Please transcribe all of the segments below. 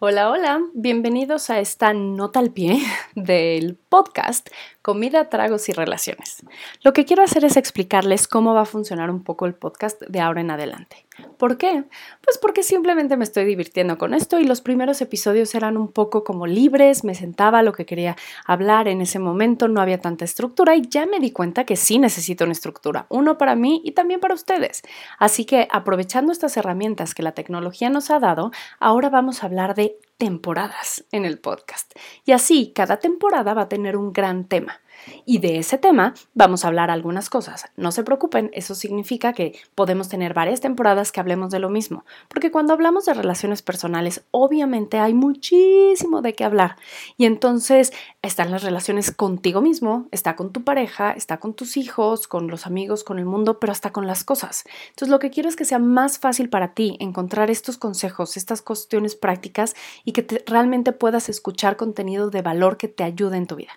Hola, hola, bienvenidos a esta nota al pie del podcast Comida, Tragos y Relaciones. Lo que quiero hacer es explicarles cómo va a funcionar un poco el podcast de ahora en adelante. ¿Por qué? Pues porque simplemente me estoy divirtiendo con esto y los primeros episodios eran un poco como libres, me sentaba lo que quería hablar en ese momento, no había tanta estructura y ya me di cuenta que sí necesito una estructura, uno para mí y también para ustedes. Así que aprovechando estas herramientas que la tecnología nos ha dado, ahora vamos a hablar de temporadas en el podcast. Y así, cada temporada va a tener un gran tema. Y de ese tema vamos a hablar algunas cosas. No se preocupen, eso significa que podemos tener varias temporadas que hablemos de lo mismo, porque cuando hablamos de relaciones personales, obviamente hay muchísimo de qué hablar. Y entonces están las relaciones contigo mismo, está con tu pareja, está con tus hijos, con los amigos, con el mundo, pero hasta con las cosas. Entonces lo que quiero es que sea más fácil para ti encontrar estos consejos, estas cuestiones prácticas y que realmente puedas escuchar contenido de valor que te ayude en tu vida.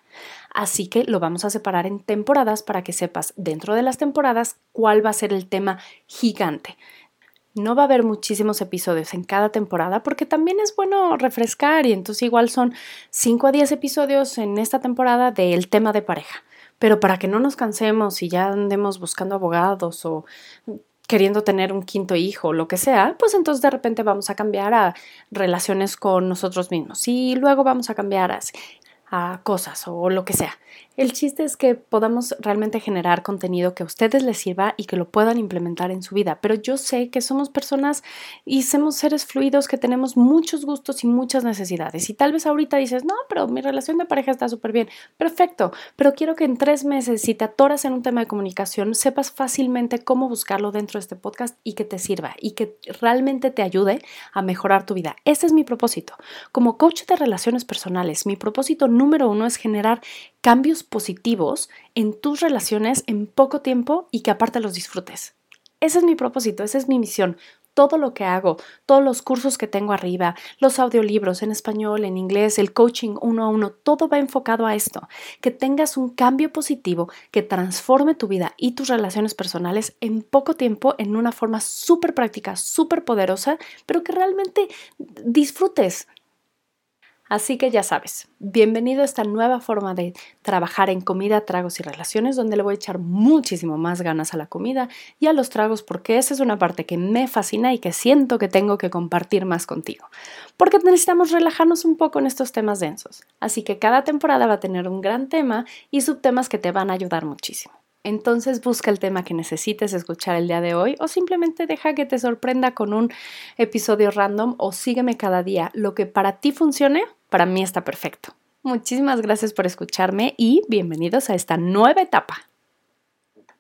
Así que lo vamos a separar en temporadas para que sepas dentro de las temporadas cuál va a ser el tema gigante. No va a haber muchísimos episodios en cada temporada porque también es bueno refrescar y entonces igual son 5 a 10 episodios en esta temporada del tema de pareja. Pero para que no nos cansemos y ya andemos buscando abogados o queriendo tener un quinto hijo o lo que sea, pues entonces de repente vamos a cambiar a relaciones con nosotros mismos y luego vamos a cambiar a a cosas o lo que sea. El chiste es que podamos realmente generar contenido que a ustedes les sirva y que lo puedan implementar en su vida. Pero yo sé que somos personas y somos seres fluidos que tenemos muchos gustos y muchas necesidades. Y tal vez ahorita dices, no, pero mi relación de pareja está súper bien. Perfecto. Pero quiero que en tres meses, si te atoras en un tema de comunicación, sepas fácilmente cómo buscarlo dentro de este podcast y que te sirva y que realmente te ayude a mejorar tu vida. Ese es mi propósito. Como coach de relaciones personales, mi propósito número uno es generar cambios positivos en tus relaciones en poco tiempo y que aparte los disfrutes. Ese es mi propósito, esa es mi misión. Todo lo que hago, todos los cursos que tengo arriba, los audiolibros en español, en inglés, el coaching uno a uno, todo va enfocado a esto. Que tengas un cambio positivo que transforme tu vida y tus relaciones personales en poco tiempo, en una forma súper práctica, súper poderosa, pero que realmente disfrutes, Así que ya sabes, bienvenido a esta nueva forma de trabajar en comida, tragos y relaciones, donde le voy a echar muchísimo más ganas a la comida y a los tragos, porque esa es una parte que me fascina y que siento que tengo que compartir más contigo. Porque necesitamos relajarnos un poco en estos temas densos. Así que cada temporada va a tener un gran tema y subtemas que te van a ayudar muchísimo. Entonces busca el tema que necesites escuchar el día de hoy o simplemente deja que te sorprenda con un episodio random o sígueme cada día. Lo que para ti funcione, para mí está perfecto. Muchísimas gracias por escucharme y bienvenidos a esta nueva etapa.